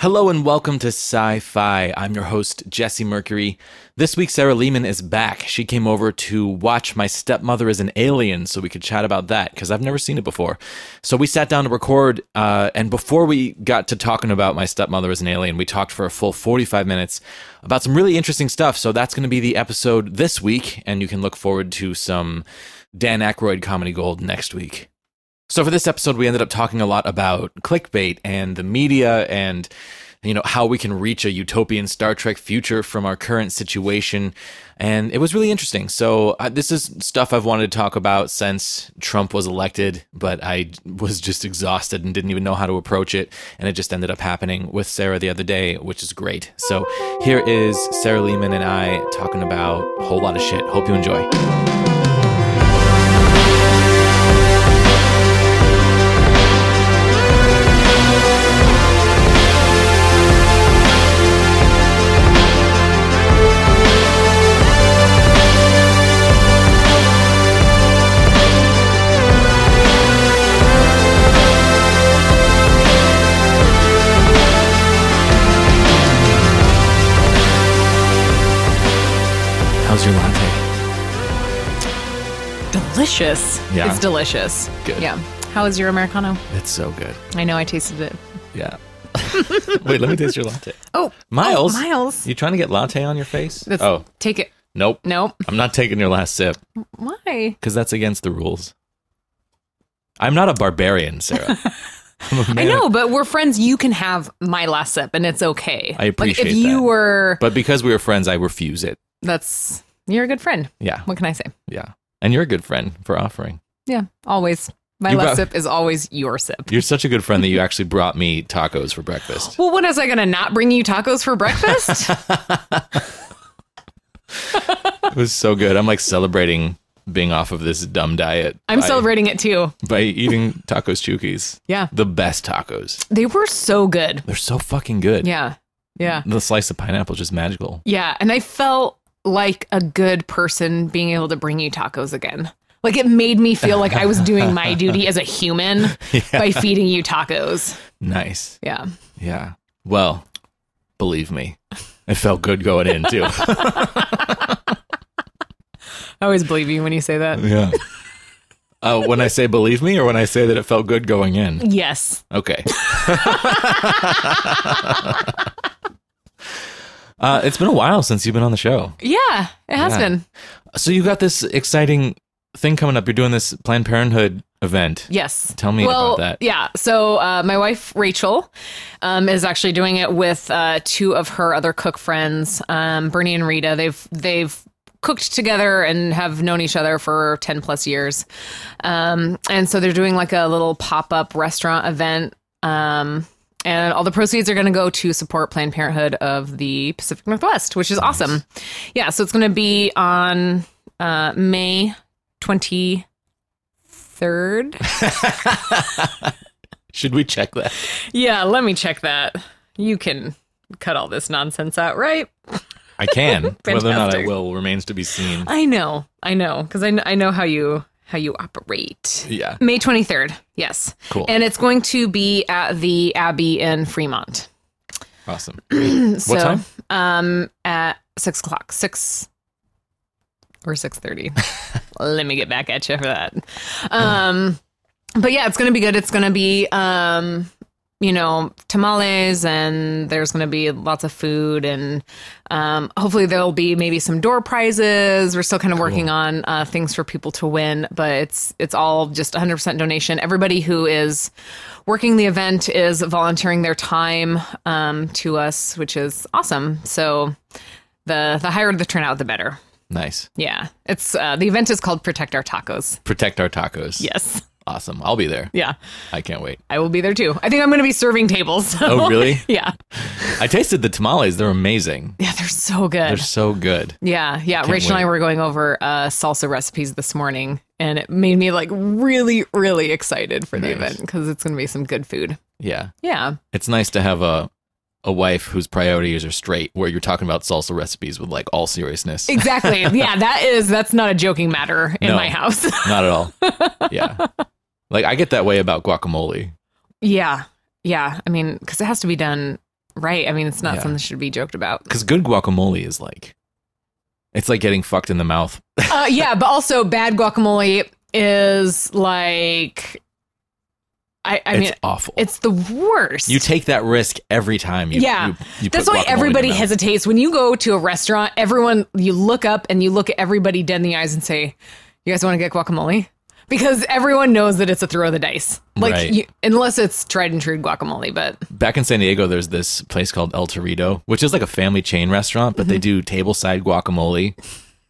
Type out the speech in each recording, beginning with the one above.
Hello and welcome to Sci Fi. I'm your host, Jesse Mercury. This week, Sarah Lehman is back. She came over to watch My Stepmother Is an Alien so we could chat about that because I've never seen it before. So we sat down to record, uh, and before we got to talking about My Stepmother Is an Alien, we talked for a full 45 minutes about some really interesting stuff. So that's going to be the episode this week, and you can look forward to some Dan Aykroyd comedy gold next week. So for this episode, we ended up talking a lot about clickbait and the media and you know how we can reach a utopian Star Trek future from our current situation, and it was really interesting. So uh, this is stuff I've wanted to talk about since Trump was elected, but I was just exhausted and didn't even know how to approach it, and it just ended up happening with Sarah the other day, which is great. So here is Sarah Lehman and I talking about a whole lot of shit. Hope you enjoy. How's your latte? Delicious. Yeah. It's delicious. Good. Yeah. How is your Americano? It's so good. I know I tasted it. Yeah. Wait, let me taste your latte. Oh, Miles. oh, Miles. You trying to get latte on your face? That's- oh, Take it. nope. Nope. I'm not taking your last sip Why? because that's against the rules. I'm not a barbarian, Sarah. I know, but we're friends. You can have my last sip, and it's okay. I appreciate Like if you were, But because we were friends, I refuse it. that's you're a good friend. Yeah. What can I say? Yeah. And you're a good friend for offering. Yeah, always. My You last brought- sip is always your sip. You're such a good friend that you actually brought me tacos for breakfast. Well, when was I going to not bring you tacos for breakfast? It was so good. I'm like celebrating being off of this dumb diet. I'm by- celebrating it too. by eating tacos chukis. Yeah, The best tacos. they were so good. They're so fucking good. Yeah, yeah. The slice of pineapple is just magical. Yeah, and I felt like a good person being able to bring you tacos again. Like it made me feel like I was doing my duty as a human by feeding you tacos. Nice. Yeah. Yeah. Well, believe me, it felt good going in too. I always believe you when you say that. yeah. Uh, when I say believe me, or when I say that it felt good going in. Yes. Okay. uh, it's been a while since you've been on the show. Yeah, it has Yeah. been. So you got this exciting thing coming up. You're doing this Planned Parenthood event. Yes. Tell me well, about that. Yeah. So uh, my wife Rachel um, is actually doing it with uh, two of her other cook friends, um, Bernie and Rita. They've they've cooked together and have known each other for 10 plus years. Um, and so they're doing like a little pop-up restaurant event. Um, and all the proceeds are going to go to support Planned Parenthood of the Pacific Northwest, which is awesome. Yeah, so it's going to be on uh, May 23rd. Should we check that? Yeah, let me check that. You can cut all this nonsense out, right? I can. Whether or not I will remains to be seen. I know, I know, because I, I know how you how you operate. Yeah. May twenty third, yes, Cool. and it's going to be at the Abbey in Fremont. Awesome. so, time? Um, at six o'clock, six or six thirty. Let me get back at you for that. Um, but yeah, it's gonna be good. It's gonna be um, you know, tamales, and there's gonna be lots of food, and um, hopefully there'll be maybe some door prizes. We're still kind of working on uh, things for people to win, but it's it's all just 100% donation. Everybody who is working the event is volunteering their time um, to us, which is awesome. So the the higher the turnout, the better. Nice. Yeah, it's uh, the event is called Protect Our Tacos. Protect our tacos. Yes, Awesome. I'll be there. yeah, I can't wait. I will be there too. I think I'm going to be serving tables. so- Oh, really? yeah, I tasted the tamales. They're amazing. yeah, they're so good. They're so good. Yeah, yeah. Rachel and I were going over uh, salsa recipes this morning, and it made me like really, really excited for the event because it's going to be some good food. Yeah. Yeah, It's nice to have a a wife whose priorities are straight where you're talking about salsa recipes with like all seriousness. exactly. yeah, that is that's not a joking matter in No. my house. Not at all. Yeah. Like I get that way about guacamole. yeah, yeah. I mean, because it has to be done right. I mean, it's not Yeah. something that should be joked about. Because good guacamole is like, it's like getting fucked in the mouth. uh, yeah, but also bad guacamole is like, I, I it's mean, awful. it's the worst. you take that risk every time you. Yeah. you, you That's why everybody hesitates when you go to a restaurant. Everyone, you look up and you look at everybody dead in the eyes and say, "You guys want to get guacamole?" Because everyone knows that it's a throw of the dice. Like, Right. you, unless it's tried and true guacamole, but Back in San Diego, there's this place called El Torito, which is like a family chain restaurant, but Mm-hmm. they do tableside guacamole,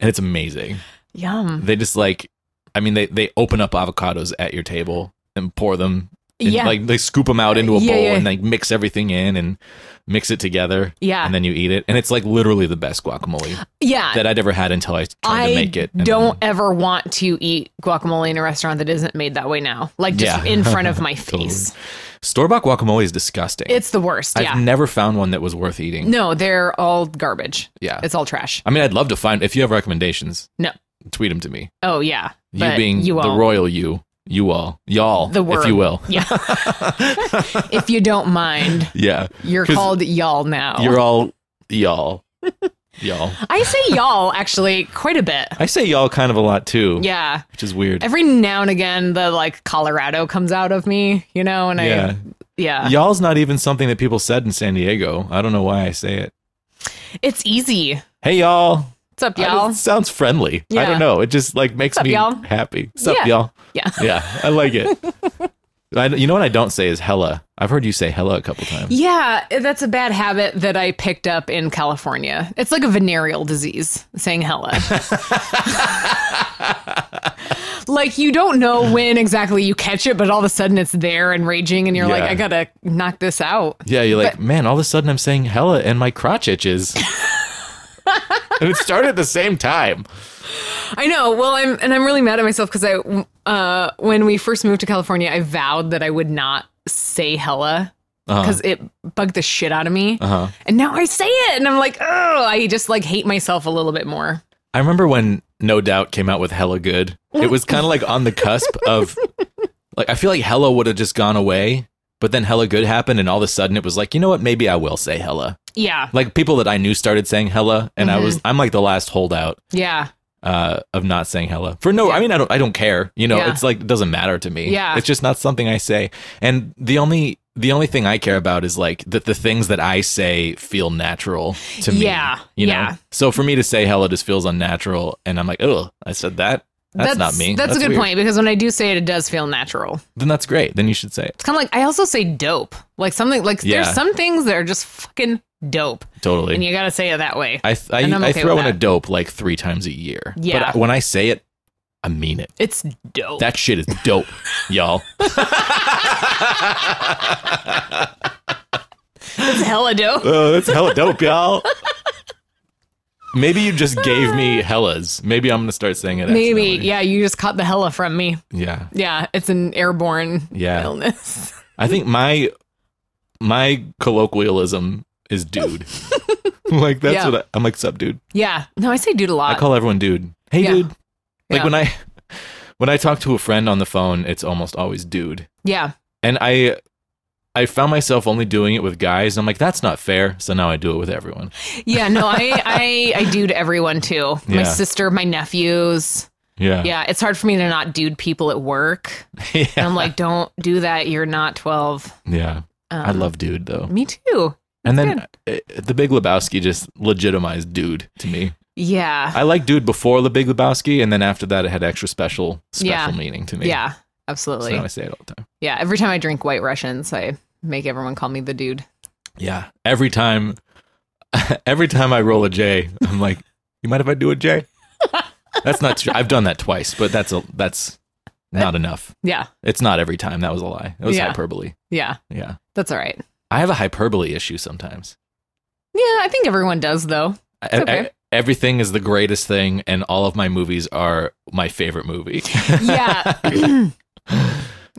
and it's amazing. yum. They just like, I mean, they they open up avocados at your table and pour them. In- Yeah. like they scoop them out into a Yeah, bowl yeah. and like mix everything in and mix it together. Yeah. and then you eat it, and it's like literally the best guacamole Yeah. that I'd ever had until I tried I to make it. and don't then- ever want to eat guacamole in a restaurant that isn't made that way now. Like just Yeah. in front of my Totally. face. Store bought guacamole is disgusting. It's the worst. I've never found one that was worth eating. no, they're all garbage. Yeah. It's all trash. I mean, I'd love to find if you have recommendations. No. Tweet them to me. Oh yeah. You being you the won't. royal you, you all, y'all, The word. if you will. Yeah. if you don't mind, Yeah, You're called y'all now. you're all y'all, y'all. I say y'all actually quite a bit. I say y'all kind of a lot too. Yeah. which is weird. Every now and again the like Colorado comes out of me, you know, and yeah, I yeah. y'all's not even something that people said in San Diego. I don't know why I say it. It's easy. Hey y'all. What's up, y'all? sounds friendly. I don't know. It just like makes up, me y'all? happy. What's up, y'all? Yeah. Yeah, I like it. I, you know what I don't say is hella. I've heard you say hella a couple times. Yeah, eh, that's a bad habit that I picked up in California. It's like a venereal disease, saying hella. like you don't know when exactly you catch it, but all of a sudden it's there and raging, and you're like, I gotta knock this out. Yeah, you're like, man, all of a sudden I'm saying hella and my crotch itches. and it started at the same time. I know. Well, I'm and I'm really mad at myself because I, uh, when we first moved to California, I vowed that I would not say hella Uh-huh. because it bugged the shit out of me. Uh-huh. And now I say it, and I'm like, oh, I just like hate myself a little bit more. I remember when No Doubt came out with Hella Good. It was kind of like on the cusp of like I feel like Hella would have just gone away, but then Hella Good happened and all of a sudden it was like, you know what, maybe I will say Hella. Yeah, Like people that I knew started saying Hella and I was I'm like the last holdout yeah, uh of not saying Hella. For no, I mean I don't I don't care. You know, Yeah. it's like it doesn't matter to me. Yeah. It's just not something I say. And the only the only thing I care about is like that the things that I say feel natural to me. Yeah, You know? yeah. So for me to say hella just feels unnatural and I'm like, oh, I said that. That's, not me. That's, a good weird. point because when I do say it, it does feel natural. Then that's great. Then you should say it. It's kind of like I also say dope, like something like Yeah. there's some things that are just fucking dope, Totally. and you got to say it that way. I th- I, I'm I okay throw in a dope like three times a year. Yeah. But when I say it, I mean it. It's dope. That shit is dope, y'all. That's hella dope. Oh, that's hella dope, y'all. Maybe you just gave me hellas. Maybe I'm gonna start saying it. Maybe, yeah, you just caught the hella from me. Yeah. Yeah, it's an airborne Yeah. illness. I think my my colloquialism is dude. like that's Yeah. what I, I'm like. sub dude. Yeah, no, I say dude a lot. I call everyone dude. Hey, Yeah. dude. Like Yeah. when I when I talk to a friend on the phone, it's almost always dude. yeah, And I I found myself only doing it with guys. I'm like, that's not fair. So now I do it with everyone. yeah, no, I, I, I do to everyone too. My Yeah. sister, my nephews. Yeah. Yeah, it's hard for me to not dude people at work. yeah. And I'm like, don't do that. You're not 12. Yeah. I Um, love dude though. Me too. And then uh, the Big Lebowski just legitimized dude to me. Yeah. I like dude before the Big Lebowski, and then after that, it had extra special special Yeah. meaning to me. yeah, So absolutely. now I say it all the time. yeah, every time I drink White Russians, I make everyone call me the dude. Yeah. Every time, every time I roll a J, I'm like, you mind if I do a J? that's not true. I've done that twice, but that's a that's not enough. Yeah, It's not every time. That was a lie. It was Yeah. hyperbole. yeah, Yeah. that's all right. I have a hyperbole issue sometimes. Yeah, I think everyone does though. I- okay. I- everything is the greatest thing, and all of my movies are my favorite movie. Yeah. yeah,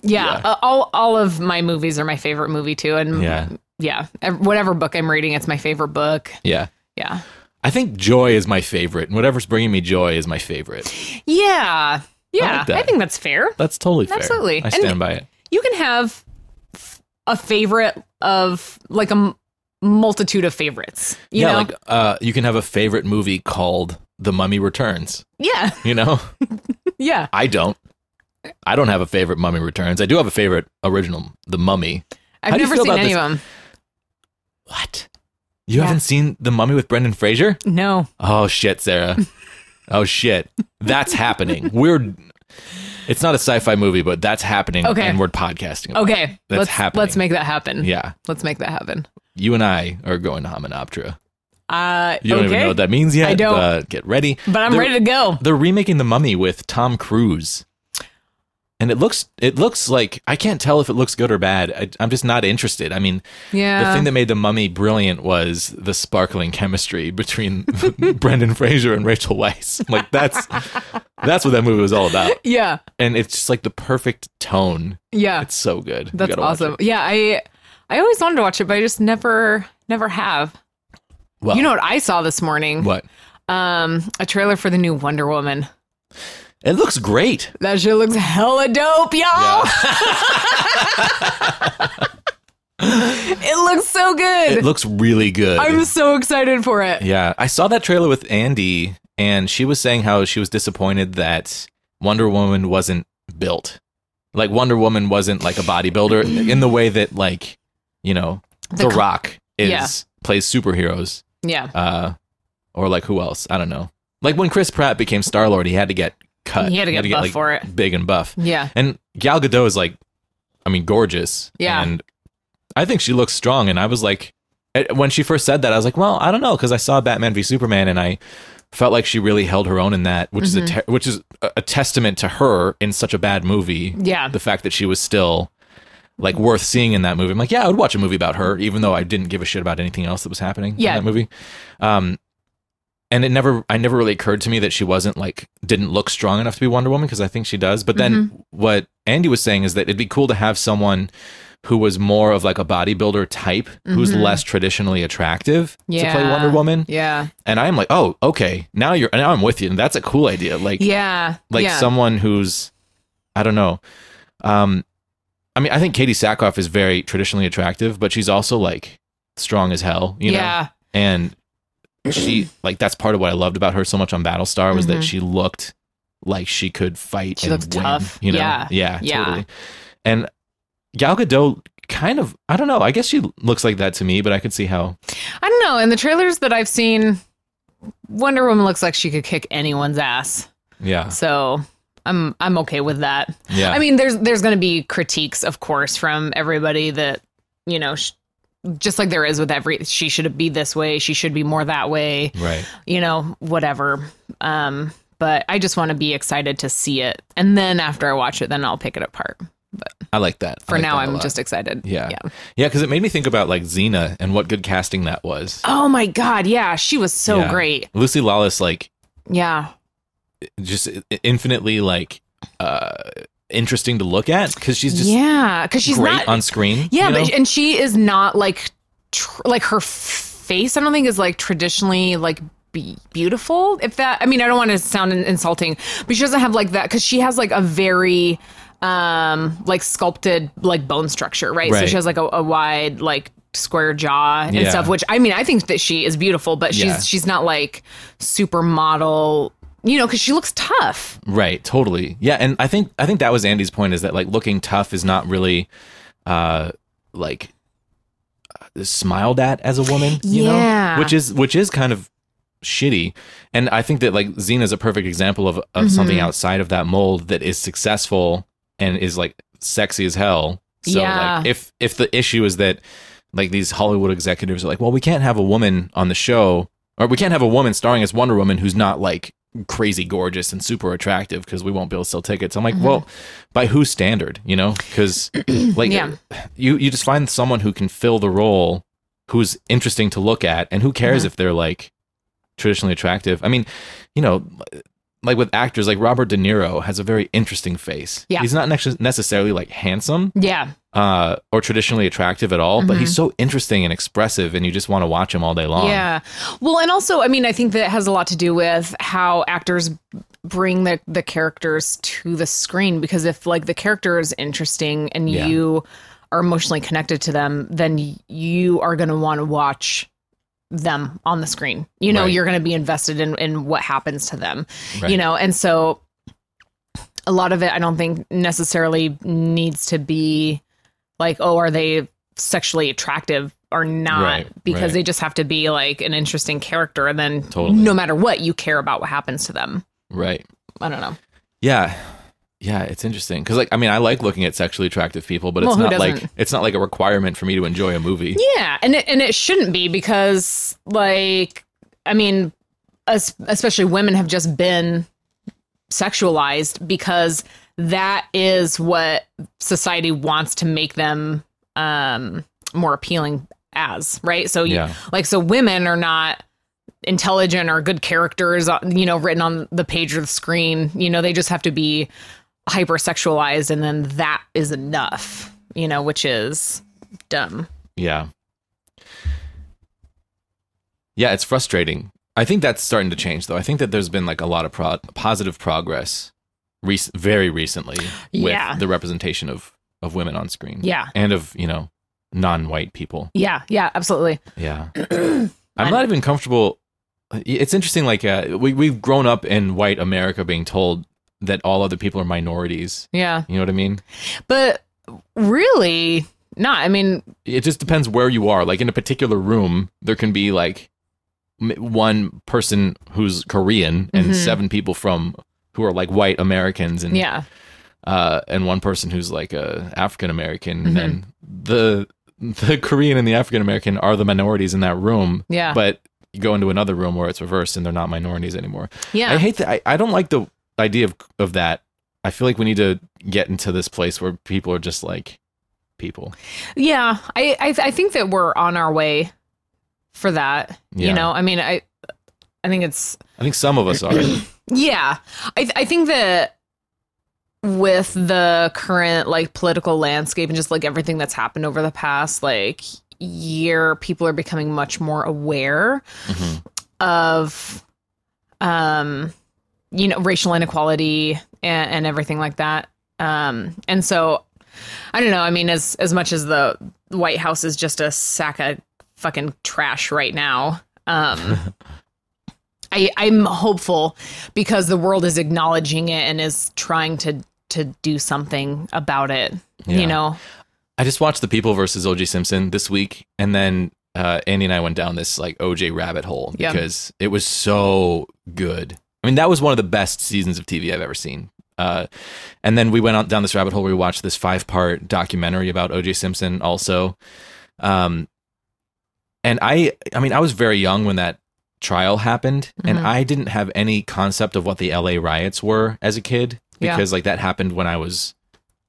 Yeah. Uh, all all of my movies are my favorite movie too, and Yeah. yeah, whatever book I'm reading, it's my favorite book. yeah. Yeah, I think joy is my favorite, and whatever's bringing me joy is my favorite. yeah, yeah. like. I think that's fair. That's totally fair. Absolutely. I And- stand by it. You can have a favorite of like a m- multitude of favorites. You yeah, know? like uh, you can have a favorite movie called The Mummy Returns. yeah, You know, yeah. I don't. I don't have a favorite Mummy Returns. I do have a favorite original, The Mummy. I've How never seen any this? of them. What? You Yeah. haven't seen The Mummy with Brendan Fraser? No. Oh shit, Sarah. oh shit. That's happening. We're it's not a sci-fi movie, but that's happening Okay. and we're podcasting. about Okay, That's let's happening. let's make that happen. Yeah. let's make that happen. You and I are going to Hominoptera. Uh, You don't okay, even know what that means yet. I don't. But get ready. but I'm They're- ready to go. They're remaking The Mummy with Tom Cruise. And it looks it looks like I can't tell if it looks good or bad. I, I'm just not interested. I mean, Yeah, the thing that made The Mummy brilliant was the sparkling chemistry between Brendan Fraser and Rachel Weisz. Like that's that's what that movie was all about. yeah, And it's just like the perfect tone. yeah. It's so good. That's awesome. Yeah, I I always wanted to watch it, but I just never never have. Well, you know what I saw this morning? what? Um, a trailer for the new Wonder Woman. It looks great. That shit looks hella dope, y'all. it looks so good. It looks really good. I'm so excited for it. Yeah, I saw that trailer with Andy, and she was saying how she was disappointed that Wonder Woman wasn't built. Like Wonder Woman wasn't like a bodybuilder in the way that like you know The The, Rock is Yeah. plays superheroes, Yeah. uh, or like who else? I don't know. Like when Chris Pratt became Star Lord, he had to get cut. He had to get buff like, for it. big and buff. Yeah. And Gal Gadot is like, I mean, gorgeous. Yeah. And I think she looks strong. And I was like, when she first said that, I was like, well, I don't know, because I saw Batman v Superman, and I felt like she really held her own in that, which is a te- which is a, a testament to her in such a bad movie. Yeah. The fact that she was still like worth seeing in that movie. I'm like, yeah, I would watch a movie about her, even though I didn't give a shit about anything else that was happening Yeah. in that movie. Um, and it never, I never really occurred to me that she wasn't like didn't look strong enough to be Wonder Woman because I think she does. But then Mm-hmm. what Andy was saying is that it'd be cool to have someone who was more of like a bodybuilder type, who's less traditionally attractive yeah. to play Mm-hmm. Wonder Woman. Yeah. And I'm like, oh, okay, now you're now I'm with you, and that's a cool idea. Like, Yeah. like yeah. someone who's I don't know. Um I mean I think Katee Sackhoff is very traditionally attractive, but she's also like strong as hell, you know. yeah. And she like that's part of what I loved about her so much on Battlestar was that Mhm. she looked like she could fight She and looked win, tough. you know. Yeah. Yeah, Yeah. totally. And Gal Gadot kind of I don't know, I guess she looks like that to me, but I could see how I don't know. In the trailers that I've seen, Wonder Woman looks like she could kick anyone's ass. yeah. So I'm I'm okay with that. Yeah. I mean, there's there's going to be critiques, of course, from everybody that you know, sh- just like there is with every. She should be this way. She should be more that way. right. You know, whatever. Um, but I just want to be excited to see it, and then after I watch it, then I'll pick it apart. But I like that. For like now, that I'm lot. just excited. Yeah. Yeah. Yeah, because it made me think about like Xena and what good casting that was. Oh my god, yeah, she was so Yeah. great. Lucy Lawless, like, Yeah. just infinitely like uh interesting to look at because she's just yeah, because she's great not on screen. Yeah, you know? but and she is not like tr- like her face. I don't think is like traditionally like be- beautiful. If that, I mean, I don't want to sound insulting, but she doesn't have like that because she has like a very um like sculpted like bone structure, right? So she has like a, a wide like square jaw and Yeah. stuff. Which I mean, I think that she is beautiful, but she's Yeah. she's not like supermodel. You know, because she looks tough. right, totally. Yeah, and I think I think that was Andy's point is that like looking tough is not really uh like uh, smiled at as a woman, you Yeah. know? Which is which is kind of shitty. And I think that like Xena is a perfect example of of Mm-hmm. something outside of that mold that is successful and is like sexy as hell. So Yeah. like if if the issue is that like these Hollywood executives are like, well, we can't have a woman on the show or we can't have a woman starring as Wonder Woman who's not like crazy gorgeous and super attractive because we won't be able to sell tickets. I'm like, well, by whose standard, you know? Because like Yeah. you you just find someone who can fill the role who's interesting to look at and who cares Mhm. if they're like traditionally attractive. I mean, you know, like with actors like Robert De Niro has a very interesting face. Yeah. He's not nec- necessarily like handsome Yeah. Uh, or traditionally attractive at all, but he's so interesting and expressive, and you just want to watch him all day long. Mm-hmm. Yeah. Well, and also, I mean, I think that has a lot to do with how actors bring the the characters to the screen because if like the character is interesting and Yeah. you are emotionally connected to them, then you are going to want to watch them on the screen. You know, Right. you're going to be invested in in what happens to them. Right. You know, and so a lot of it I don't think necessarily needs to be like, oh, are they sexually attractive or not? Right, because right. they just have to be like an interesting character and then Totally. no matter what, you care about what happens to them. Right. I don't know. Yeah. Yeah, it's interesting because, like, I mean, I like looking at sexually attractive people, but it's Well, not like it's not like a requirement for me to enjoy a movie. Yeah, and it, and it shouldn't be because like I mean, especially women have just been sexualized because that is what society wants to make them um more appealing as, right? So you Yeah. like so women are not intelligent or good characters uh, you know written on the page or the screen you know they just have to be hypersexualized and then that is enough you know which is dumb Yeah. Yeah, it's frustrating. I think that's starting to change, though. I think that there's been like a lot of pro- positive progress, rec- very recently, with Yeah. the representation of of women on screen. Yeah. and of you know non-white people. Yeah, yeah, absolutely. Yeah, I'm not even comfortable. It's interesting. Like uh, we we've grown up in white America being told that all other people are minorities. Yeah. You know what I mean? But really not. I mean, it just depends where you are. Like in a particular room, there can be like one person who's Korean and Mhm. seven people from who are like white Americans and yeah. uh and one person who's like a African American Mhm. and the the Korean and the African American are the minorities in that room. Yeah. But you go into another room where it's reversed and they're not minorities anymore. yeah. I hate that. I, I don't like the idea of of that. I feel like we need to get into this place where people are just like people. yeah. I, I I think that we're on our way for that. Yeah. You know, I mean, I I think it's I think some of us are. Yeah. I th- I think that with the current like political landscape and just like everything that's happened over the past like year, people are becoming much more aware Mhm. of um you know racial inequality and, and everything like that. Um and so I don't know, I mean as as much as the White House is just a sack of fucking trash right now. Um I, I'm hopeful because the world is acknowledging it and is trying to to do something about it. Yeah. You know, I just watched The People versus OJ Simpson this week, and then uh, Andy and I went down this like OJ rabbit hole Yeah. because it was so good. I mean, that was one of the best seasons of TV I've ever seen. Uh, and then we went on down this rabbit hole where we watched this five part documentary about OJ Simpson also. Um, and I, I mean, I was very young when that trial happened, and Mhm. I didn't have any concept of what the LA riots were as a kid Yeah. because like that happened when I was,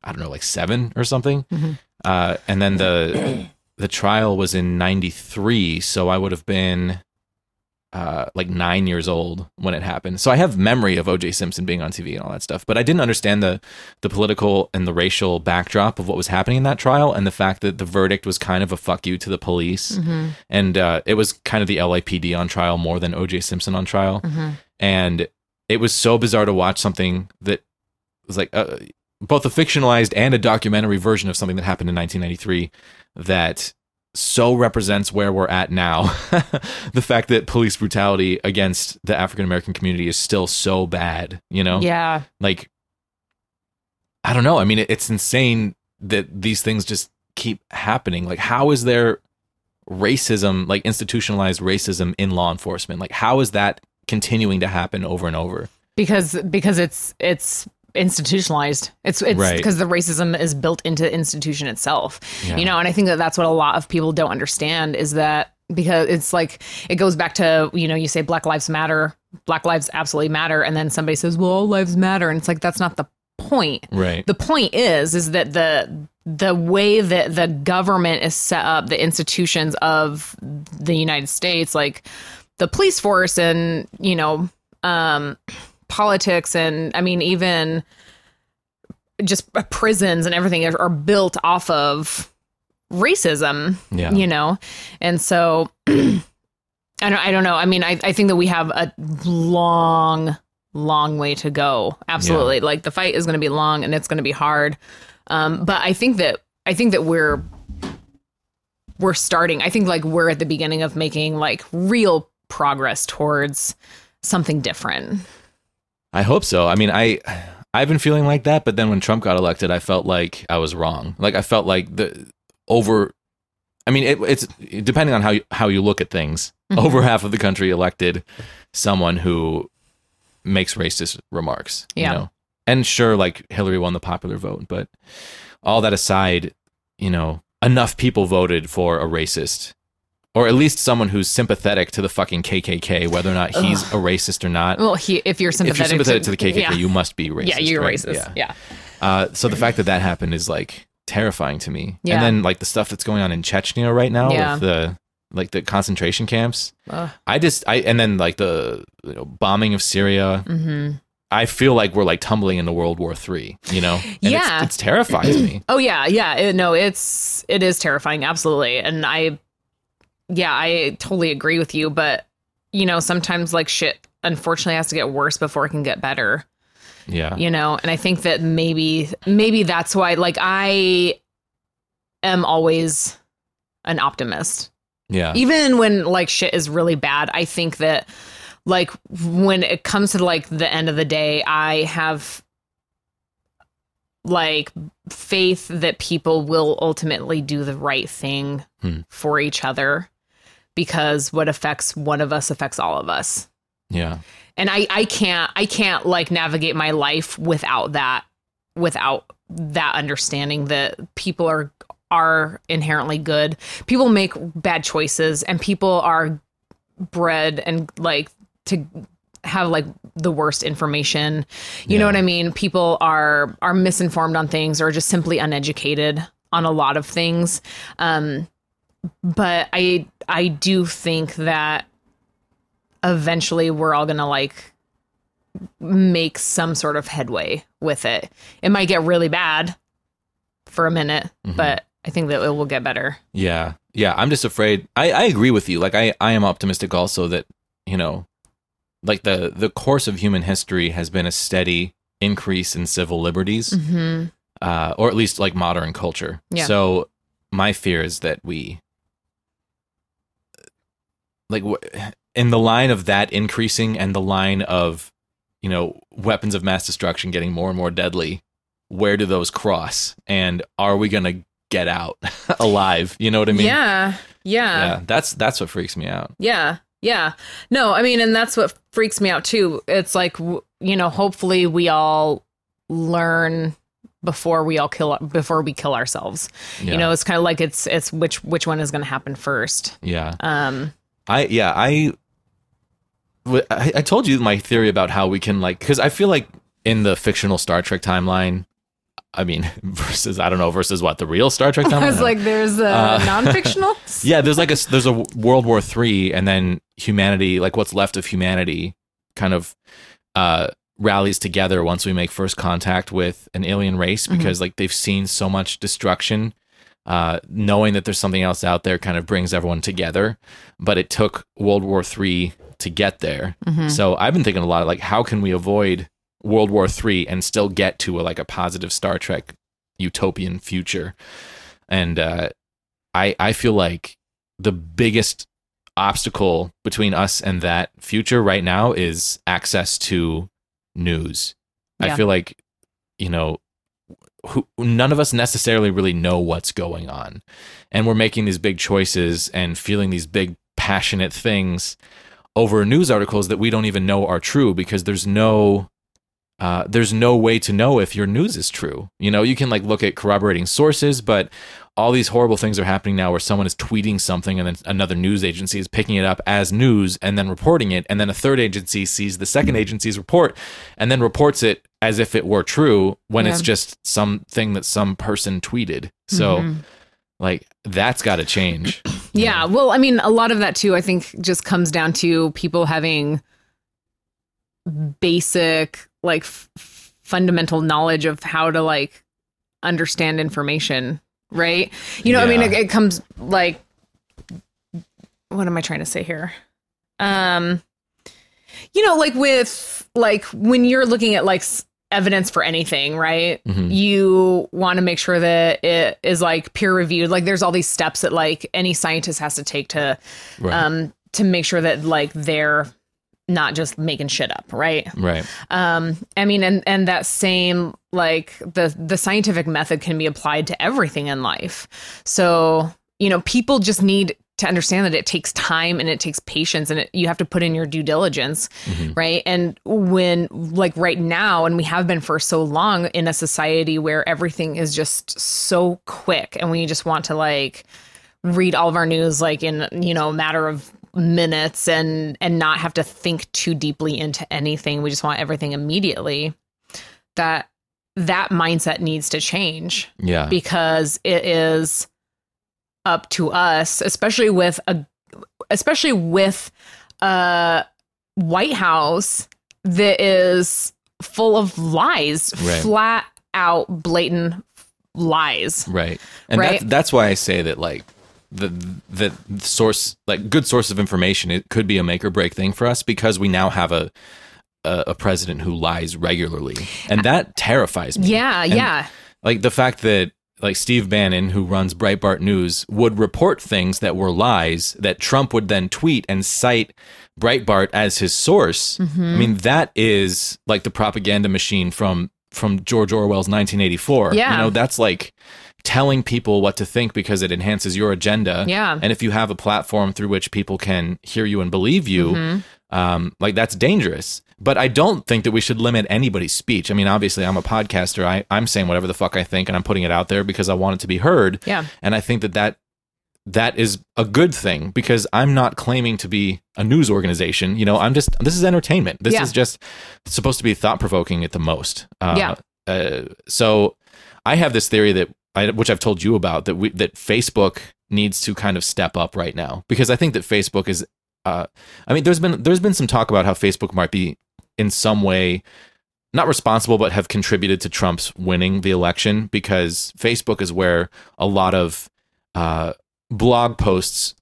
I don't know, like seven or something. Mhm. Uh, and then the the trial was in '93, so I would have been uh, like nine years old when it happened. So I have memory of O.J. Simpson being on TV and all that stuff, but I didn't understand the the political and the racial backdrop of what was happening in that trial, and the fact that the verdict was kind of a fuck you to the police, and uh, it was kind of the LAPD on trial more than O.J. Simpson on trial, and it was so bizarre to watch something that was like uh, both a fictionalized and a documentary version of something that happened in 1993 that so represents where we're at now. the fact that police brutality against the African American community is still so bad, you know? yeah, Like, I don't know. I mean, it's insane that these things just keep happening. Like, how is there racism, like institutionalized racism in law enforcement? Like, how is that continuing to happen over and over? because because it's it's institutionalized. It's it's Right. because the racism is built into the institution itself. Yeah. You know, and I think that that's what a lot of people don't understand is that because it's like it goes back to you know you say Black Lives Matter, Black Lives absolutely matter, and then somebody says, well, all lives matter, and it's like that's not the point. Right. the point is is that the the way that the government is set up the institutions of the united states like the police force and you know um politics and i mean even just prisons and everything are, are built off of racism Yeah. you know and so I don't, I don't know i mean I, I think that we have a long long way to go absolutely like the fight is going to be long and it's going to be hard um, but i think that I think that we're we're starting. I think like we're at the beginning of making like real progress towards something different. I hope so. I mean, I I've been feeling like that, but then when Trump got elected, I felt like I was wrong. Like I felt like the over. I mean, it, it's depending on how you, how you look at things. Mm-hmm. Over half of the country elected someone who makes racist remarks. Yeah. You know? And sure, like Hillary won the popular vote, but all that aside, you know, enough people voted for a racist. Or at least someone who's sympathetic to the fucking KKK, whether or not he's a racist or not Well, he, if you're if sympathetic, you're sympathetic to, the KKK, yeah. you must be racist. yeah, you're right? racist. Yeah. Yeah. Uh, so the fact that that happened is like terrifying to me. Yeah. And then like the stuff that's going on in Chechnya right now Yeah. with the like the concentration camps. Ugh. I just I and then like the you know, bombing of Syria. hmm I feel like we're like tumbling into World War Three. You know? And Yeah. It's, it's terrifying to me. Oh yeah, yeah. It, no, it's it is terrifying, absolutely. And I, yeah, I totally agree with you. But you know, sometimes like shit, unfortunately, has to get worse before it can get better. Yeah. You know, and I think that maybe maybe that's why like I am always an optimist. Yeah. even when like shit is really bad i think that like when it comes to like the end of the day i have like faith that people will ultimately do the right thing Hmm. for each other because what affects one of us affects all of us. Yeah. and i i can't i can't like navigate my life without that without that understanding that people are are inherently good. People make bad choices and people are bred and like to have like the worst information. You know what i mean? People are are misinformed on things or just simply uneducated on a lot of things. Um but i i do think that eventually we're all gonna like make some sort of headway with it it might get really bad for a minute Mhm. but i think that it will get better Yeah. Yeah. I'm just afraid. I, I agree with you. Like I, I am optimistic also that, you know, like the the course of human history has been a steady increase in civil liberties. mm-hmm. uh, or at least like modern culture. Yeah. So my fear is that we, like, in the line of that increasing and the line of, you know, weapons of mass destruction getting more and more deadly, where do those cross? And are we gonna get out alive? You know what I mean? yeah yeah Yeah. That's that's what freaks me out. Yeah. Yeah. No, I mean, and that's what freaks me out too. It's like, you know, hopefully we all learn before we all kill before we kill ourselves. Yeah. You know, it's kind of like it's it's which which one is going to happen first. Yeah. Um I yeah I, I I told you my theory about how we can like because I feel like in the fictional Star Trek timeline, I mean versus I don't know versus what the real Star Trek timeline. I was like there's a Uh, non-fictional? yeah, there's like a there's a World War Three, and then humanity, like what's left of humanity, kind of uh, rallies together once we make first contact with an alien race Mhm. because like they've seen so much destruction. Uh, knowing that there's something else out there kind of brings everyone together, but it took World War III to get there. Mhm. So I've been thinking a lot of like how can we avoid World War III and still get to a, like a positive Star Trek utopian future, and uh, I I feel like the biggest obstacle between us and that future right now is access to news. I feel like you know who, none of us necessarily really know what's going on, and we're making these big choices and feeling these big passionate things over news articles that we don't even know are true because there's no uh, there's no way to know if your news is true. You know, you can like look at corroborating sources, but all these horrible things are happening now where someone is tweeting something and then another news agency is picking it up as news and then reporting it. And then a third agency sees the second agency's report and then reports it as if it were true when it's just something that some person tweeted. So, Mhm. like, that's got to change. Yeah. Well, I mean, a lot of that too, I think, just comes down to people having basic, like, f- fundamental knowledge of how to, like, understand information, right? You know, I mean, it, it comes like, what am I trying to say here? Um, you know, like with, like, when you're looking at, like, evidence for anything, right? Mhm. You want to make sure that it is like peer reviewed. Like there's all these steps that like any scientist has to take to Right. um to make sure that like they're not just making shit up, right? right. Um I mean and and that same like the the scientific method can be applied to everything in life. So, you know, people just need to understand that it takes time and it takes patience and it, you have to put in your due diligence Mhm. right and when like right now and we have been for so long in a society where everything is just so quick and we just want to like read all of our news like in you know a matter of minutes and and not have to think too deeply into anything we just want everything immediately that that mindset needs to change Yeah. because it is up to us, especially with a especially with a White House that is full of lies, Right. flat out blatant lies. Right. And Right. That's, that's why I say that like the the source like good source of information it could be a make or break thing for us because we now have a a, a president who lies regularly. And that terrifies me. Yeah, And, yeah. Like the fact that like Steve Bannon who runs Breitbart News would report things that were lies that Trump would then tweet and cite Breitbart as his source. Mm-hmm. I mean that is like the propaganda machine from from George Orwell's 1984. Yeah. You know, that's like telling people what to think because it enhances your agenda. Yeah. And if you have a platform through which people can hear you and believe you, Mhm. um, like that's dangerous. But I don't think that we should limit anybody's speech. I mean, obviously, I'm a podcaster. I, I'm saying whatever the fuck I think, and I'm putting it out there because I want it to be heard. Yeah. And I think that that that is a good thing because I'm not claiming to be a news organization. You know, I'm just this is entertainment. This Yeah. is just supposed to be thought provoking at the most. Uh, Yeah. Uh, so I have this theory that I, which I've told you about that we, that Facebook needs to kind of step up right now because I think that Facebook is. Uh, I mean, there's been there's been some talk about how Facebook might be in some way not responsible but have contributed to Trump's winning the election because Facebook is where a lot of uh, blog posts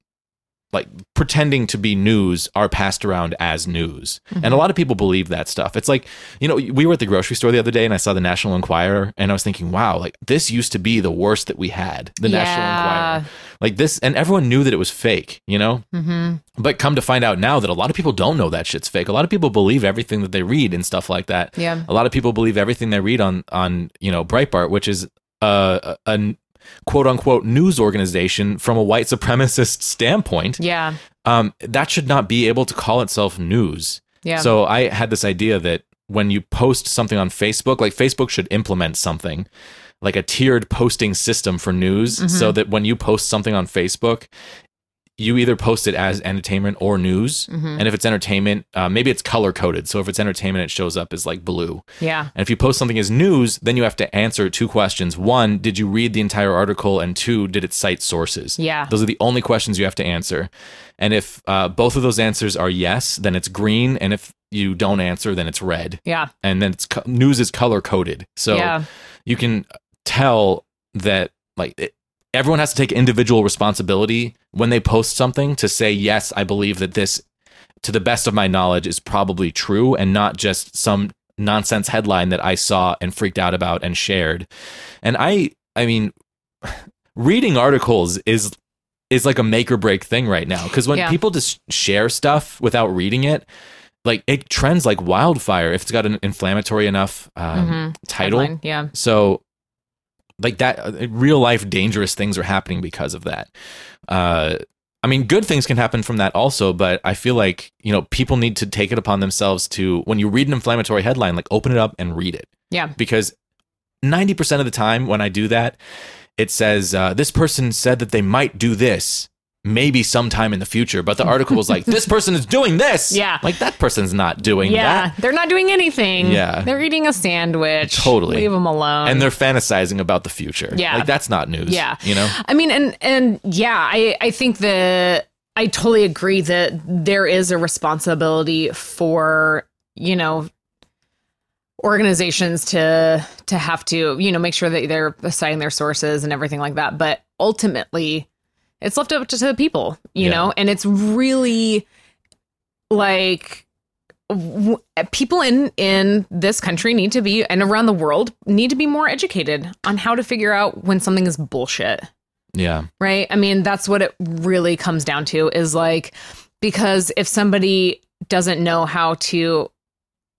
like pretending to be news are passed around as news and a lot of people believe that stuff it's like you know we were at the grocery store the other day and i saw the national enquirer and i was thinking wow like this used to be the worst that we had the national Yeah. enquirer like this and everyone knew that it was fake you know Mm-hmm. but come to find out now that a lot of people don't know that shit's fake. A lot of people believe everything that they read and stuff like that. Yeah. A lot of people believe everything they read on on you know Breitbart, which is a, a, a quote unquote news organization from a white supremacist standpoint. Yeah. Um, that should not be able to call itself news. Yeah. So I had this idea that when you post something on Facebook, like Facebook should implement something like a tiered posting system for news Mm-hmm. so that when you post something on Facebook, you either post it as entertainment or news. Mm-hmm. And if it's entertainment, uh, maybe it's color coded. So if it's entertainment, it shows up as like blue. yeah. And if you post something as news, then you have to answer two questions. One, did you read the entire article? And two, did it cite sources? Yeah. Those are the only questions you have to answer. And if uh, both of those answers are yes, then it's green. And if you don't answer, then it's red. Yeah. And then it's co- news is color coded. So Yeah. you can tell that like it, everyone has to take individual responsibility when they post something to say yes i believe that this to the best of my knowledge is probably true and not just some nonsense headline that i saw and freaked out about and shared and i i mean reading articles is is like a make or break thing right now because when Yeah. people just share stuff without reading it like it trends like wildfire if it's got an inflammatory enough um, Mhm. title Headline. Yeah. so, like that, uh, real life dangerous things are happening because of that. Uh, I mean, good things can happen from that also, but I feel like you know people need to take it upon themselves to when you read an inflammatory headline, like open it up and read it Yeah. because ninety percent of the time when I do that, it says uh, this person said that they might do this. Maybe sometime in the future, but the article was like, "This person is doing this." Yeah. like that person's not doing Yeah. that. They're not doing anything. Yeah. They're eating a sandwich. Totally. Leave them alone. and they're fantasizing about the future. Yeah. like that's not news. Yeah. you know. I mean, and and yeah, I I think that I totally agree that there is a responsibility for you know organizations to to have to you know make sure that they're citing their sources and everything like that. But ultimately, it's left up to the people, you Yeah. know, and it's really like w- people in in this country need to be and around the world need to be more educated on how to figure out when something is bullshit Yeah. right i mean that's what it really comes down to is like because if somebody doesn't know how to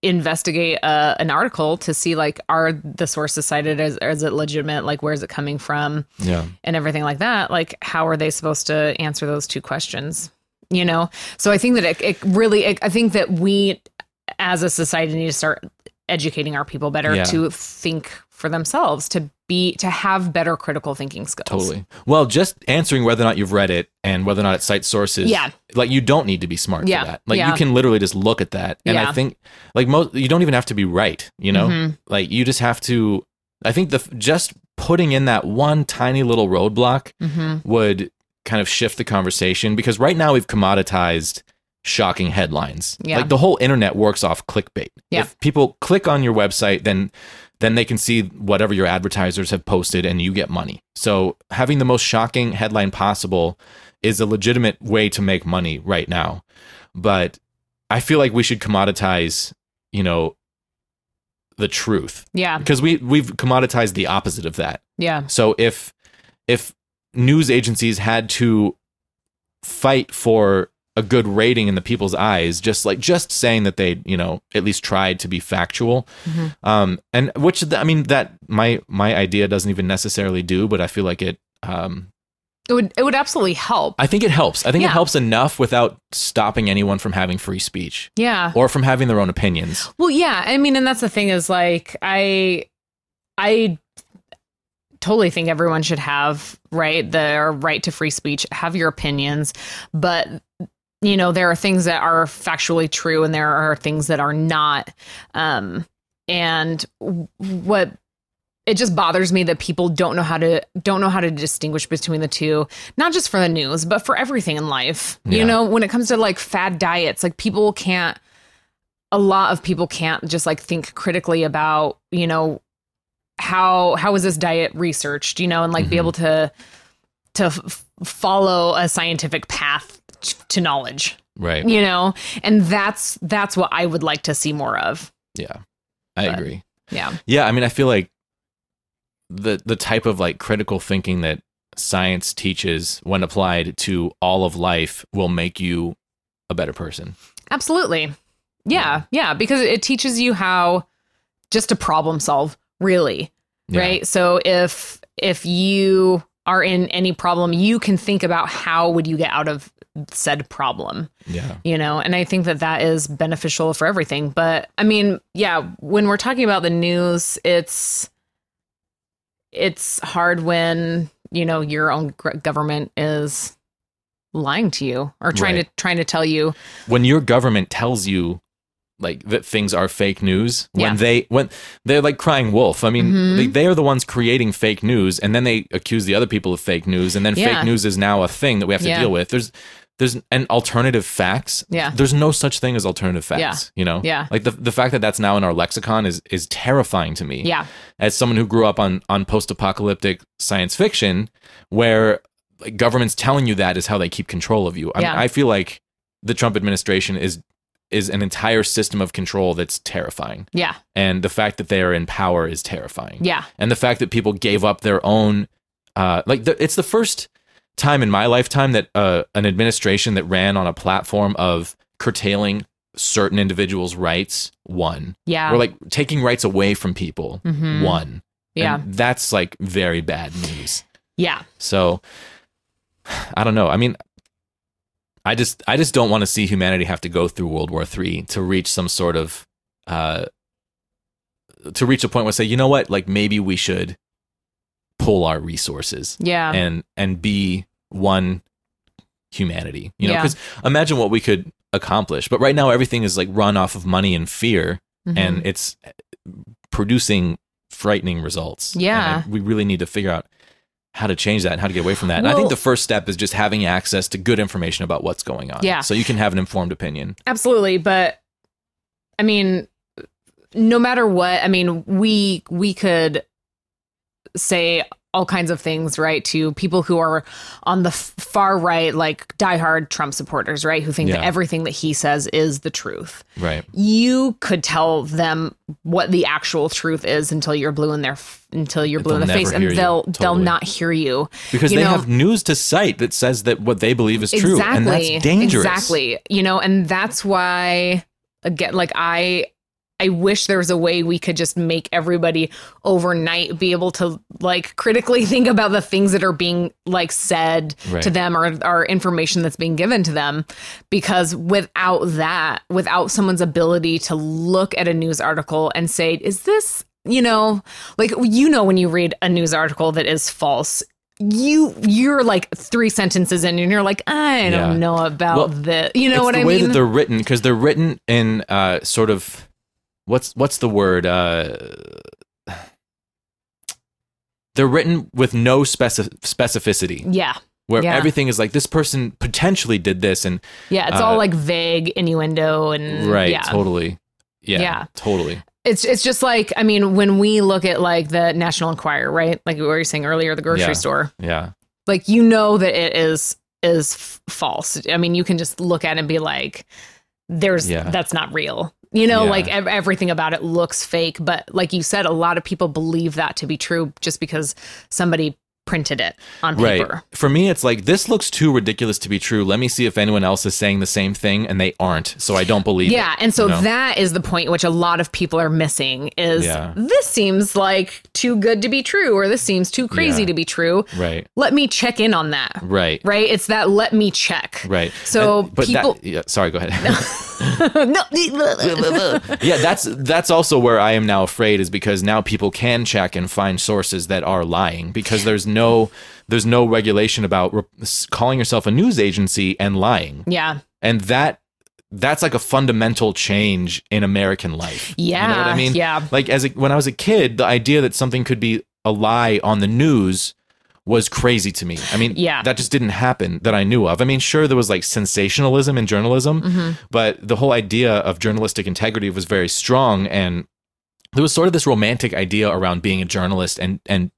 investigate uh, an article to see like are the sources cited as is it legitimate? Like where's it coming from? Yeah. and everything like that. Like how are they supposed to answer those two questions? You know? So i think that it, it really it, i think that we as a society need to start educating our people better Yeah. to think for themselves to be to have better critical thinking skills Totally. Well, just answering whether or not you've read it and whether or not it cites sources. Yeah. Like you don't need to be smart Yeah. for that. Like Yeah. you can literally just look at that. And Yeah. I think like most you don't even have to be right, you know? Mhm. Like you just have to I think the just putting in that one tiny little roadblock Mhm. would kind of shift the conversation because right now we've commoditized shocking headlines. Yeah. Like the whole internet works off clickbait. Yeah. If people click on your website, then then they can see whatever your advertisers have posted and you get money. So having the most shocking headline possible is a legitimate way to make money right now. But I feel like we should commoditize, you know, the truth yeah because we we've commoditized the opposite of that. yeah So if if news agencies had to fight for a good rating in the people's eyes, just like just saying that they, you know, at least tried to be factual, Mhm. um, and which I mean that my my idea doesn't even necessarily do, but I feel like it. Um, it would it would absolutely help I think it helps. I think Yeah. it helps enough without stopping anyone from having free speech yeah or from having their own opinions. Well, yeah, I mean, and that's the thing is like I, I totally think everyone should have right their right to free speech, have your opinions, but you know there are things that are factually true and there are things that are not. Um, and what it just bothers me that people don't know how to don't know how to distinguish between the two not just for the news but for everything in life Yeah. you know when it comes to like fad diets like people can't a lot of people can't just like think critically about you know how how is this diet researched you know and like be Mhm. able to to f- follow a scientific path t- to knowledge Right. you know and that's that's what i would like to see more of Yeah. I But- agree. yeah Yeah, I mean, I feel like the the type of like critical thinking that science teaches when applied to all of life will make you a better person. absolutely yeah yeah because it teaches you how just to problem solve really Yeah. right so if if you are in any problem you can think about how would you get out of said problem Yeah. you know and i think that that is beneficial for everything but i mean yeah when we're talking about the news it's it's hard when you know your own government is lying to you or trying Right. to trying to tell you When your government tells you like that things are fake news when Yeah. they when they're like crying wolf i mean Mhm. they, they are the ones creating fake news and then they accuse the other people of fake news and then Yeah. fake news is now a thing that we have to Yeah. deal with there's there's an alternative facts Yeah. there's no such thing as alternative facts Yeah. you know Yeah. like the, the fact that that's now in our lexicon is is terrifying to me yeah as someone who grew up on on post-apocalyptic science fiction where like, governments telling you that is how they keep control of you I, mean, I feel like the trump administration is is an entire system of control that's terrifying. Yeah. And the fact that they are in power is terrifying. Yeah. And the fact that people gave up their own uh like the, it's the first time in my lifetime that uh, an administration that ran on a platform of curtailing certain individuals rights won. Yeah. Or like taking rights away from people Mhm. won. Yeah. and that's like very bad news. Yeah. So i don't know. I mean i just i just don't want to see humanity have to go through world war three to reach some sort of uh to reach a point where say you know what like maybe we should pull our resources yeah and and be one humanity you know Yeah. because imagine what we could accomplish but right now everything is like run off of money and fear Mhm. and it's producing frightening results. And Yeah. We really need to figure out how to change that and how to get away from that. and I think the first step is just having access to good information about what's going on. Yeah. So you can have an informed opinion. absolutely but i mean no matter what i mean we we could say all kinds of things, right? To people who are on the far right, like diehard Trump supporters, right? Who think that everything that he says is the truth. Right. You could tell them what the actual truth is until you're blue in their until you're blue in the face, and they'll they'll not hear you Because You they know- have news to cite that says that what they believe is true. And that's dangerous. Exactly. You know, and that's why again like I I wish there was a way we could just make everybody overnight be able to like critically think about the things that are being like said Right. to them or or information that's being given to them because without that without someone's ability to look at a news article and say is this you know like you know when you read a news article that is false you you're like three sentences in and you're like I don't know about Well, this. You know it's what the I way mean? that they're written because they're written in uh, sort of what's what's the word uh, they're written with no specif- specificity yeah, where Yeah. everything is like this person potentially did this and yeah. It's Uh, all like vague innuendo and right Yeah, totally yeah, Yeah. totally it's it's just like I mean when we look at like the National Enquirer, right? Like we were saying earlier, the grocery Yeah. store. yeah Like you know that it is is f- false. I mean, you can just look at it and be like, "There's Yeah. that's not real." You know, Yeah. like ev- everything about it looks fake. But like you said, a lot of people believe that to be true just because somebody printed it on right paper. for me it's like this looks too ridiculous to be true let me see if anyone else is saying the same thing and they aren't so i don't believe Yeah, it, and so you know? that is the point which a lot of people are missing is Yeah. this seems like too good to be true or this seems too crazy Yeah. to be true. right Let me check in on that. right Right? It's that let me check. right So And- but people that, yeah, sorry go ahead yeah, that's that's also where I am now afraid is because now people can check and find sources that are lying because there's no there's no regulation about re- calling yourself a news agency and lying. Yeah. And that that's like a fundamental change in American life. Yeah. You know what I mean? Yeah. Like as a, when I was a kid, the idea that something could be a lie on the news was crazy to me. I mean, Yeah. that just didn't happen that I knew of. I mean, sure there was like sensationalism in journalism, Mm-hmm. but the whole idea of journalistic integrity was very strong and there was sort of this romantic idea around being a journalist and and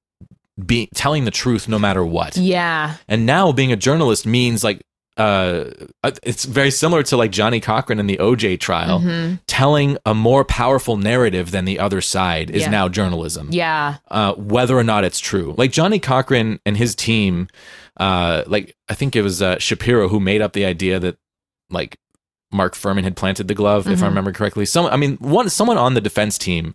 being telling the truth no matter what. Yeah. And now being a journalist means like uh it's very similar to like Johnnie Cochran in the OJ trial. Mm-hmm. Telling a more powerful narrative than the other side is Yeah. now journalism. Yeah. Uh, whether or not it's true. Like Johnnie Cochran and his team, uh, like I think it was uh, Shapiro who made up the idea that like Mark Fuhrman had planted the glove, if I Mhm. remember correctly. Some, I mean, one someone on the defense team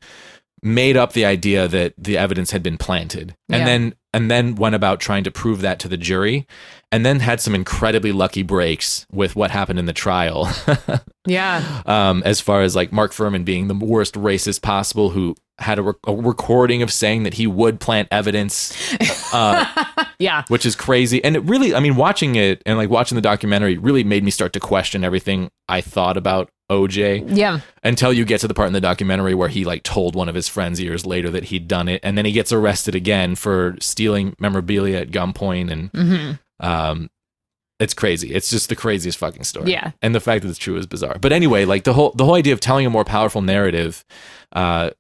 made up the idea that the evidence had been planted, and Yeah. then and then went about trying to prove that to the jury, and then had some incredibly lucky breaks with what happened in the trial. Yeah. um, as far as like Mark Fuhrman being the worst racist possible, who had a, rec- a recording of saying that he would plant evidence, uh, Yeah. which is crazy. And it really, I mean, watching it and like watching the documentary really made me start to question everything I thought about OJ Yeah. until you get to the part in the documentary where he like told one of his friends years later that he'd done it, and then he gets arrested again for stealing memorabilia at gunpoint, and hmm um, it's crazy. It's just the craziest fucking story. Yeah. And the fact that it's true is bizarre. But anyway, like the whole the whole idea of telling a more powerful narrative, uh,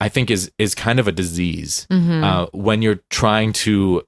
I think is is kind of a disease. hmm Uh, when you're trying to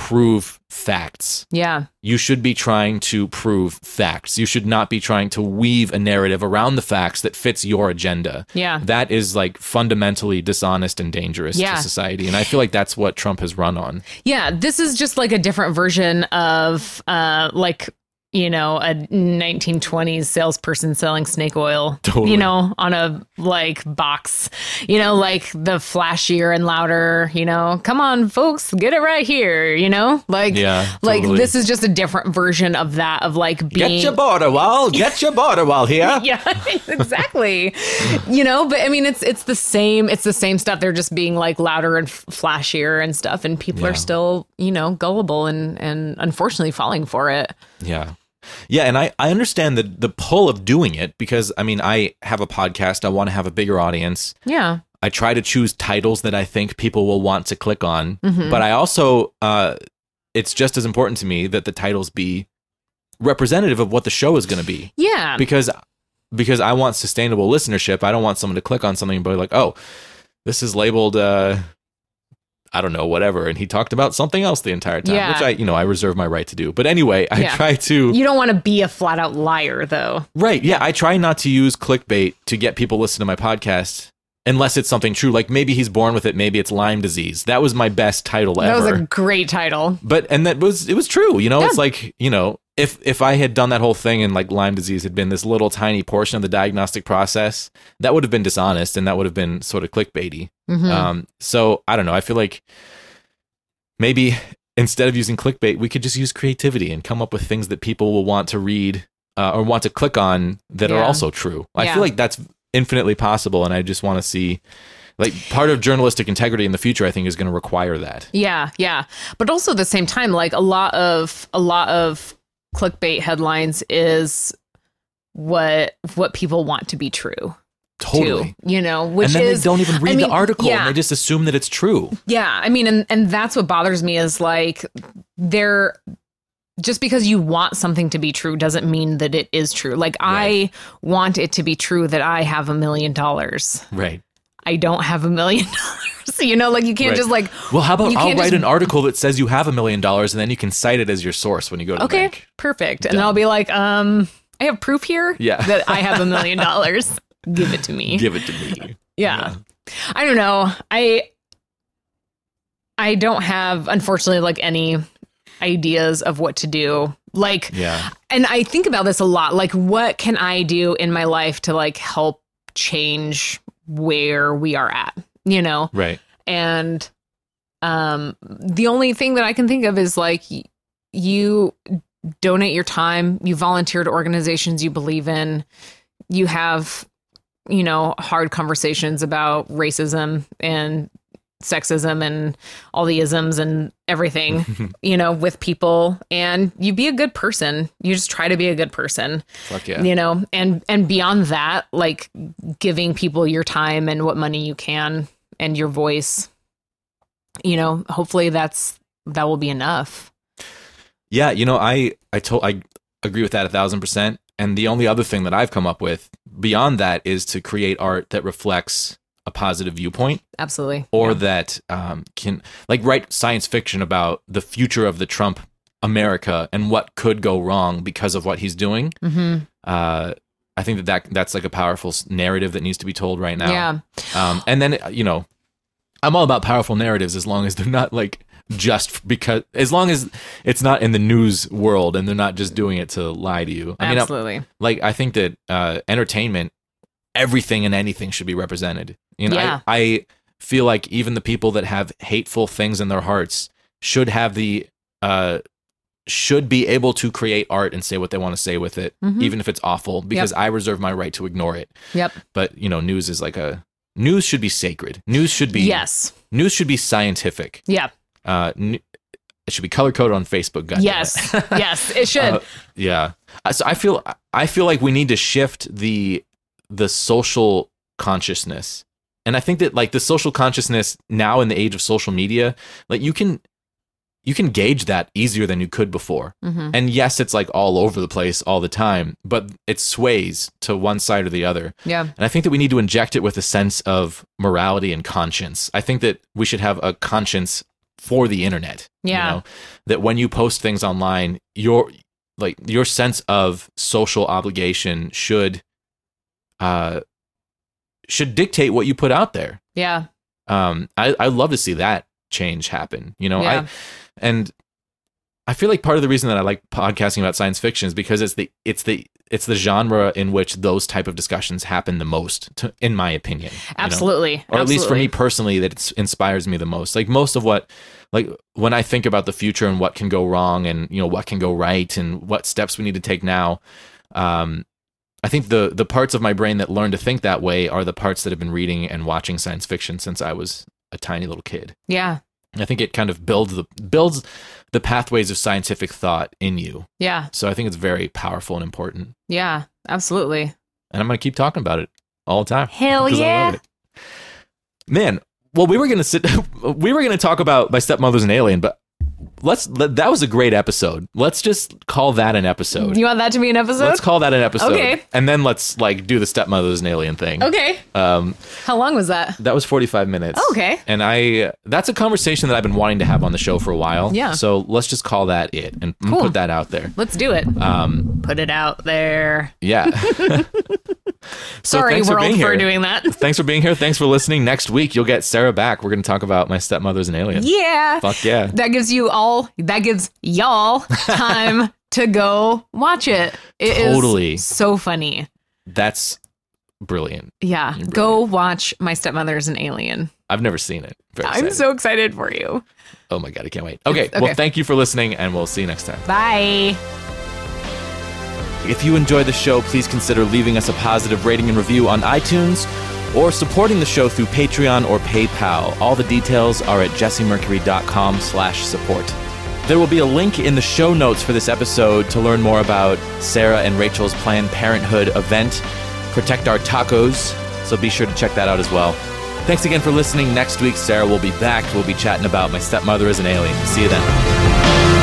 prove facts, yeah. you should be trying to prove facts. You should not be trying to weave a narrative around the facts that fits your agenda. Yeah. That is like fundamentally dishonest and dangerous Yeah. to society. And I feel like that's what Trump has run on. Yeah, this is just like a different version of uh like you know a 1920s salesperson selling snake oil Totally. you know on a like box you know like the flashier and louder you know come on folks get it right here you know like Yeah, like totally. this is just a different version of that of like being Get your border wall. Get your border wall here. yeah exactly you know but i mean it's it's the same it's the same stuff they're just being like louder and flashier and stuff and people Yeah. are still you know gullible and and unfortunately falling for it Yeah. Yeah, and I, I understand the the pull of doing it because I mean I have a podcast, I want to have a bigger audience. yeah I try to choose titles that I think people will want to click on. Mhm. But I also uh it's just as important to me that the titles be representative of what the show is going to be yeah because because I want sustainable listenership. I don't want someone to click on something and be like, "Oh, this is labeled uh I don't know, whatever. And he talked about something else the entire time, Yeah. which I, you know, I reserve my right to do. But anyway, I Yeah. try to, You don't want to be a flat out liar, though. right. Yeah. I try not to use clickbait to get people to listen to my podcast unless it's something true. Like maybe he's born with it. Maybe it's Lyme disease. That was my best title That ever. That was a great title. but, and that was, it was true. You know, Yeah. it's like, you know, if, if I had done that whole thing and like Lyme disease had been this little tiny portion of the diagnostic process, that would have been dishonest and that would have been sort of clickbaity. Mhm. Um, so I don't know. I feel like maybe instead of using clickbait, we could just use creativity and come up with things that people will want to read uh, or want to click on that are also true. I Yeah. feel like that's infinitely possible, and I just want to see like part of journalistic integrity in the future. I think is going to require that. Yeah, yeah. But also at the same time, like a lot of a lot of clickbait headlines is what what people want to be true. Totally. Too, you know, which and then is they don't even read I mean, the article yeah. and they just assume that it's true. Yeah, I mean, and and that's what bothers me is like there. Just because you want something to be true doesn't mean that it is true. Like I want it to be true that I have a million dollars. Right. I don't have a million dollars. You know, like you can't Right. just like Well, how about I'll write just- an article that says you have a million dollars and then you can cite it as your source when you go to the okay, perfect, and then I'll be like, um, I have proof here Yeah. that I have a million dollars. Give it to me. Give it to me. yeah. I don't know. I I don't have unfortunately like any ideas of what to do. Like Yeah. and I think about this a lot. Like what can I do in my life to like help change where we are at, you know? Right. And um the only thing that I can think of is like you donate your time, you volunteer to organizations you believe in, you have you know hard conversations about racism and sexism and all the isms and everything, you know, with people and you be a good person. You just try to be a good person Fuck yeah. you know and and beyond that like giving people your time and what money you can and your voice you know hopefully that's that will be enough Yeah, you know, I I told I agree with that a thousand percent. And the only other thing that I've come up with beyond that is to create art that reflects a positive viewpoint, absolutely or Yeah. that um, can like write science fiction about the future of the Trump America and what could go wrong because of what he's doing. Mhm. Uh, I think that, that that's like a powerful narrative that needs to be told right now. yeah Um, and then you know, I'm all about powerful narratives as long as they're not like just because, as long as it's not in the news world and they're not just doing it to lie to you. I mean, I'm- absolutely like I think that uh, entertainment, everything and anything should be represented. You know, Yeah. I, I feel like even the people that have hateful things in their hearts should have the uh, should be able to create art and say what they want to say with it, Mhm. even if it's awful, because I reserve my right to ignore it. yep But you know, news is like a news should be sacred. News should be yes news should be scientific. yeah Uh, n- it should be color coded on Facebook. goddammit. yes yes it should Uh, yeah. Uh, So I feel I feel like we need to shift the the social consciousness. And I think that like the social consciousness now in the age of social media, like you can you can gauge that easier than you could before. Mhm. And yes, it's like all over the place all the time, but it sways to one side or the other. yeah And I think that we need to inject it with a sense of morality and conscience. I think that we should have a conscience for the internet. you Yeah. know? That when you post things online, your like your sense of social obligation should uh should dictate what you put out there. yeah Um I I'd love to see that change happen. You know, Yeah. I and I feel like part of the reason that I like podcasting about science fiction is because it's the it's the it's the genre in which those type of discussions happen the most, to, in my opinion. you know? absolutely or at least for me personally, that it's, inspires me the most. Like most of what, like when I think about the future and what can go wrong, and you know what can go right, and what steps we need to take now. Um, I think the the parts of my brain that learn to think that way are the parts that have been reading and watching science fiction since I was a tiny little kid. yeah I think it kind of builds the builds the pathways of scientific thought in you. yeah So I think it's very powerful and important. yeah absolutely And I'm going to keep talking about it all the time. Hell yeah. Man, well, we were going to sit, we were going to talk about My Stepmother's an Alien, but let's let, that was a great episode. Let's just call that an episode. You want that to be an episode? Let's call that an episode. Okay. And then let's like do the stepmother's an alien thing. okay. Um, How long was that? that was 45 minutes. Oh, okay. And I that's a conversation that I've been wanting to have on the show for a while. Yeah. So let's just call that it and and Cool. put that out there. Let's do it. Um, Put it out there. yeah. So Sorry, thanks for world, being for doing that. Thanks for being here. Thanks for listening. Next week you'll get Sarah back. We're going to talk about my stepmother's an alien. Yeah. Fuck yeah. That gives you all, that gives y'all time to go watch it. It is Totally. so funny. That's brilliant. Yeah. Go watch My Stepmother's an Alien. I've never seen it. Very I'm excited. so excited for you. oh my god, I can't wait. Okay, okay. well, thank you for listening, and we'll see you next time. Bye. If you enjoy the show, please consider leaving us a positive rating and review on iTunes or supporting the show through Patreon or PayPal. All the details are at jessemercury.com slash support. There will be a link in the show notes for this episode to learn more about Sarah and Rachel's Planned Parenthood event, Protect Our Tacos, so be sure to check that out as well. Thanks again for listening. Next week, Sarah will be back. We'll be chatting about My Stepmother is an Alien. See you then.